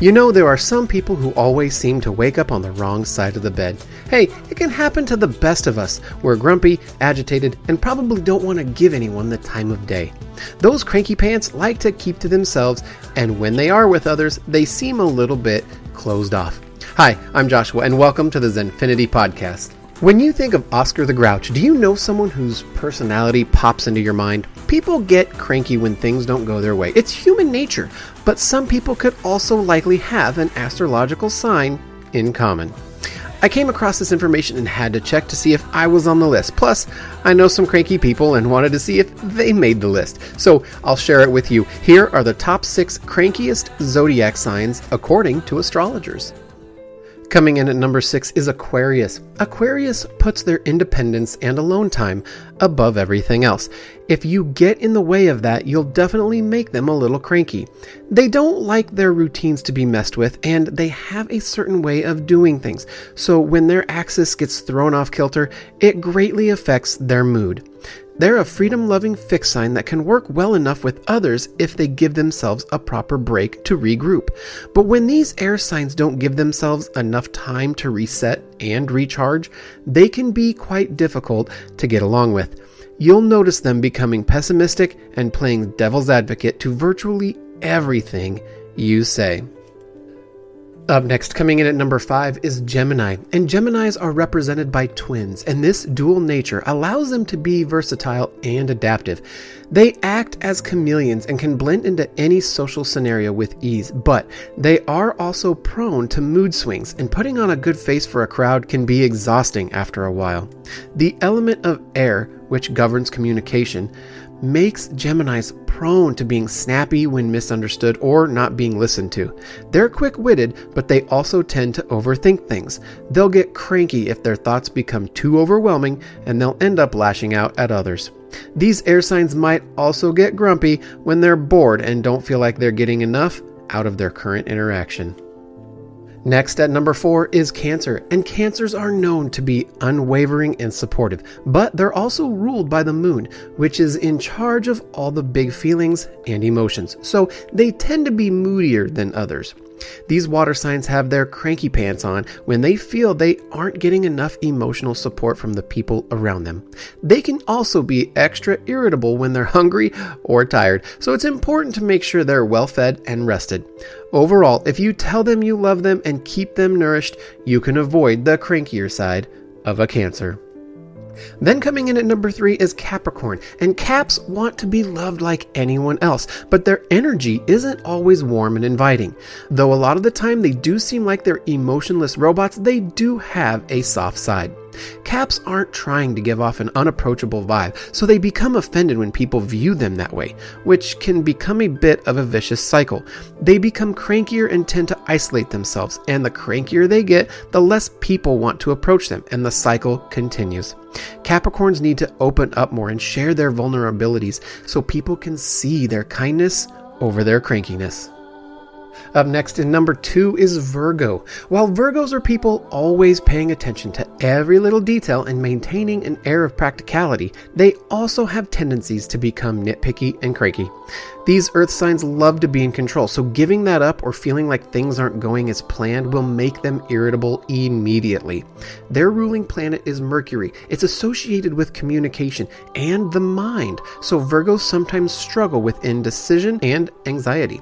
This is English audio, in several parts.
You know, there are some people who always seem to wake up on the wrong side of the bed. Hey, it can happen to the best of us. We're grumpy, agitated, and probably don't want to give anyone the time of day. Those cranky pants like to keep to themselves, and when they are with others, they seem a little bit closed off. Hi, I'm Joshua, and welcome to the Zenfinity Podcast. When you think of Oscar the Grouch, do you know someone whose personality pops into your mind? People get cranky when things don't go their way. It's human nature, but some people could also likely have an astrological sign in common. I came across this information and had to check to see if I was on the list. Plus, I know some cranky people and wanted to see if they made the list. So I'll share it with you. Here are the top six crankiest zodiac signs according to astrologers. Coming in at number six is Aquarius. Aquarius puts their independence and alone time above everything else. If you get in the way of that, you'll definitely make them a little cranky. They don't like their routines to be messed with, and they have a certain way of doing things. So when their axis gets thrown off kilter, it greatly affects their mood. They're a freedom loving fixed sign that can work well enough with others if they give themselves a proper break to regroup. But when these air signs don't give themselves enough time to reset and recharge, they can be quite difficult to get along with. You'll notice them becoming pessimistic and playing devil's advocate to virtually everything you say. Up next, coming in at number five, is Gemini. And Geminis are represented by twins, and this dual nature allows them to be versatile and adaptive. They act as chameleons and can blend into any social scenario with ease, but they are also prone to mood swings, and putting on a good face for a crowd can be exhausting after a while. The element of air, which governs communication, makes Geminis prone to being snappy when misunderstood or not being listened to. They're quick witted, but they also tend to overthink things. They'll get cranky if their thoughts become too overwhelming and they'll end up lashing out at others. These air signs might also get grumpy when they're bored and don't feel like they're getting enough out of their current interaction. Next at number four is Cancer, and Cancers are known to be unwavering and supportive, but they're also ruled by the moon, which is in charge of all the big feelings and emotions, so they tend to be moodier than others. These water signs have their cranky pants on when they feel they aren't getting enough emotional support from the people around them. They can also be extra irritable when they're hungry or tired, so it's important to make sure they're well fed and rested. Overall, if you tell them you love them and keep them nourished, you can avoid the crankier side of a cancer. Then coming in at number three is Capricorn, and Caps want to be loved like anyone else, but their energy isn't always warm and inviting. Though a lot of the time they do seem like they're emotionless robots, they do have a soft side. Caps aren't trying to give off an unapproachable vibe, so they become offended when people view them that way, which can become a bit of a vicious cycle. They become crankier and tend to isolate themselves, and the crankier they get, the less people want to approach them, and the cycle continues. Capricorns need to open up more and share their vulnerabilities so people can see their kindness over their crankiness. Up next in number two is Virgo. While Virgos are people always paying attention to every little detail and maintaining an air of practicality, they also have tendencies to become nitpicky and cranky. These earth signs love to be in control, so giving that up or feeling like things aren't going as planned will make them irritable immediately. Their ruling planet is Mercury. It's associated with communication and the mind, so Virgos sometimes struggle with indecision and anxiety.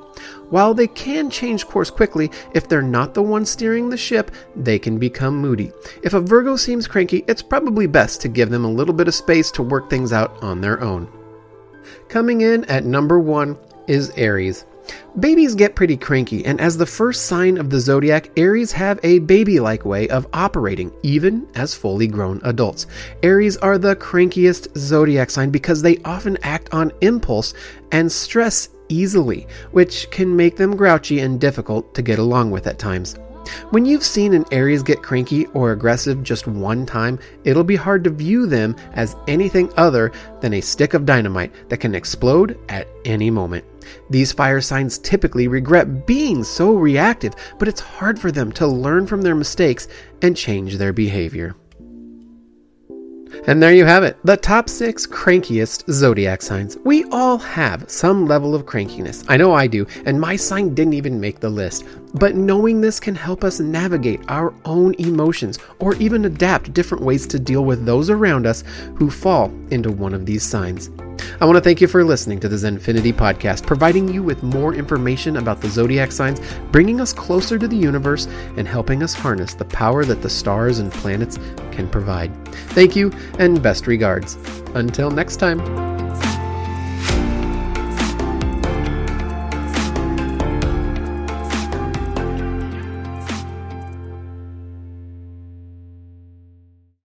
While they can change course quickly, if they're not the one steering the ship, they can become moody. If a Virgo seems cranky, it's probably best to give them a little bit of space to work things out on their own. Coming in at number one is Aries. Babies get pretty cranky, and as the first sign of the zodiac, Aries have a baby like way of operating, even as fully grown adults. Aries are the crankiest zodiac sign because they often act on impulse and stress easily, which can make them grouchy and difficult to get along with at times. When you've seen an Aries get cranky or aggressive just one time, it'll be hard to view them as anything other than a stick of dynamite that can explode at any moment. These fire signs typically regret being so reactive, but it's hard for them to learn from their mistakes and change their behavior. And there you have it, the top six crankiest zodiac signs. We all have some level of crankiness. I know I do, and my sign didn't even make the list. But knowing this can help us navigate our own emotions or even adapt different ways to deal with those around us who fall into one of these signs. I want to thank you for listening to the Zenfinity podcast, providing you with more information about the zodiac signs, bringing us closer to the universe, and helping us harness the power that the stars and planets can provide. Thank you, and best regards. Until next time.